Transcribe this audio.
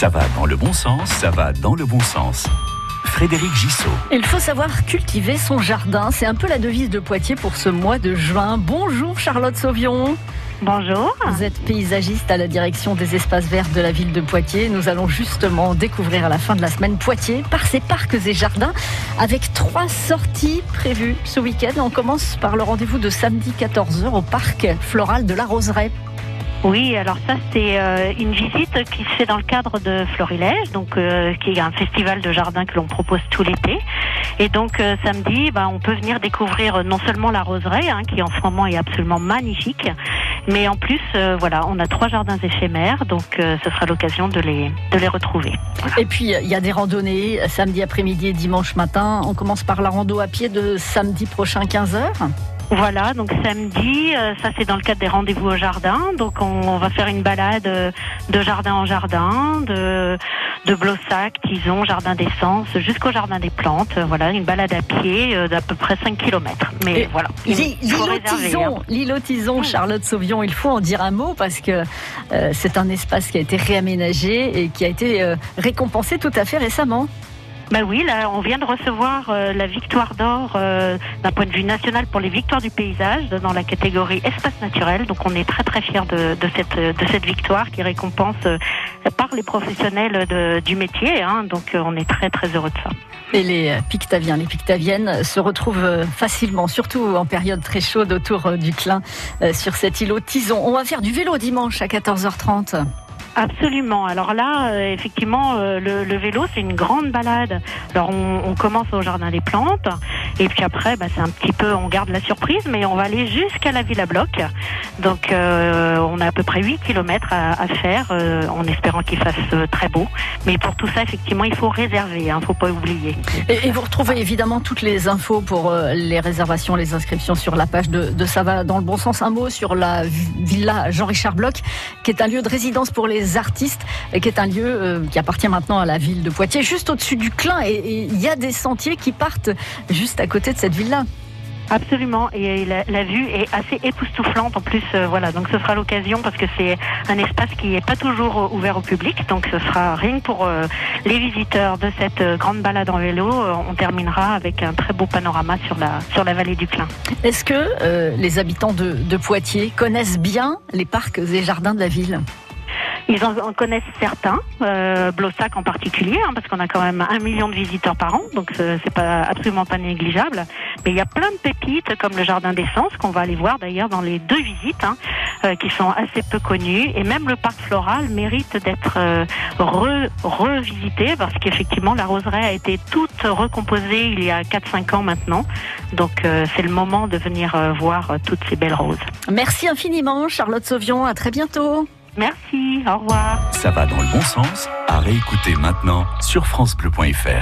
Ça va dans le bon sens, ça va dans le bon sens. Frédéric Gissot. Il faut savoir cultiver son jardin. C'est un peu la devise de Poitiers pour ce mois de juin. Bonjour Charlotte Sauvion. Bonjour. Vous êtes paysagiste à la direction des espaces verts de la ville de Poitiers. Nous allons justement découvrir à la fin de la semaine Poitiers par ses parcs et jardins avec trois sorties prévues ce week-end. On commence par le rendez-vous de samedi 14h au parc floral de la Roseraie. Oui, alors ça c'est euh, une visite qui se fait dans le cadre de Florilège, donc euh, qui est un festival de jardin que l'on propose tout l'été. Et donc euh, samedi, bah, on peut venir découvrir non seulement la roseraie, hein, qui en ce moment est absolument magnifique, mais en plus, voilà, on a trois jardins éphémères, donc ce sera l'occasion de les de les retrouver. Et puis il y a des randonnées samedi après-midi et dimanche matin. On commence par la rando à pied de samedi prochain 15 h voilà, donc samedi, euh, ça c'est dans le cadre des rendez-vous au jardin. Donc on, va faire une balade euh, de jardin en jardin, de, de Blossac, Tison, jardin d'essence, jusqu'au jardin des plantes. Voilà, une balade à pied euh, d'à peu près 5 km. Mais voilà. L'îlot Tison, Charlotte Sauvion, il faut en dire un mot parce que c'est un espace qui a été réaménagé et qui a été récompensé tout à fait récemment. Ben oui, là, on vient de recevoir euh, la victoire d'or euh, d'un point de vue national pour les victoires du paysage dans la catégorie espace naturel. Donc on est très très fiers de, cette, victoire qui récompense euh, par les professionnels du métier. Hein. donc on est très très heureux de ça. Et les Pictaviens, les Pictaviennes se retrouvent facilement, surtout en période très chaude autour du Clin, sur cet îlot Tison. On va faire du vélo dimanche à 14h30. Absolument. Alors là, euh, effectivement, euh, le, vélo, c'est une grande balade. Alors on, commence au jardin des plantes, et puis après, bah, c'est un petit peu, on garde la surprise, mais on va aller jusqu'à la Villa Bloc. Donc euh, on a à peu près 8 km à, faire, en espérant qu'il fasse très beau. Mais pour tout ça, effectivement, il faut réserver, il hein, ne faut pas oublier. Et, vous retrouvez évidemment toutes les infos pour les réservations, les inscriptions sur la page de, de Ça va dans le bon sens. Un mot sur la Villa Jean-Richard Bloch, qui est un lieu de résidence pour les artistes, qui est un lieu euh, qui appartient maintenant à la ville de Poitiers, juste au-dessus du Clin. Et il y a des sentiers qui partent juste à côté de cette ville-là. Absolument, et la, vue est assez époustouflante en plus. Euh, voilà, donc ce sera l'occasion parce que c'est un espace qui n'est pas toujours euh, ouvert au public, donc ce sera rien pour les visiteurs de cette grande balade en vélo. on terminera avec un très beau panorama sur la sur la vallée du Clin. Est-ce que les habitants de, de Poitiers connaissent bien les parcs et jardins de la ville? Ils en, connaissent certains, euh, Blossac en particulier, hein, parce qu'on a quand même un million de visiteurs par an, donc c'est pas absolument pas négligeable. Mais il y a plein de pépites comme le jardin d'essence qu'on va aller voir d'ailleurs dans les deux visites, hein, euh, qui sont assez peu connues. Et même le parc floral mérite d'être euh, revisité parce qu'effectivement la roseraie a été toute recomposée il y a 4-5 ans maintenant. Donc euh, c'est le moment de venir euh, voir toutes ces belles roses. Merci infiniment Charlotte Sauvion, à très bientôt. Merci, au revoir. Ça va dans le bon sens, à réécouter maintenant sur francebleu.fr.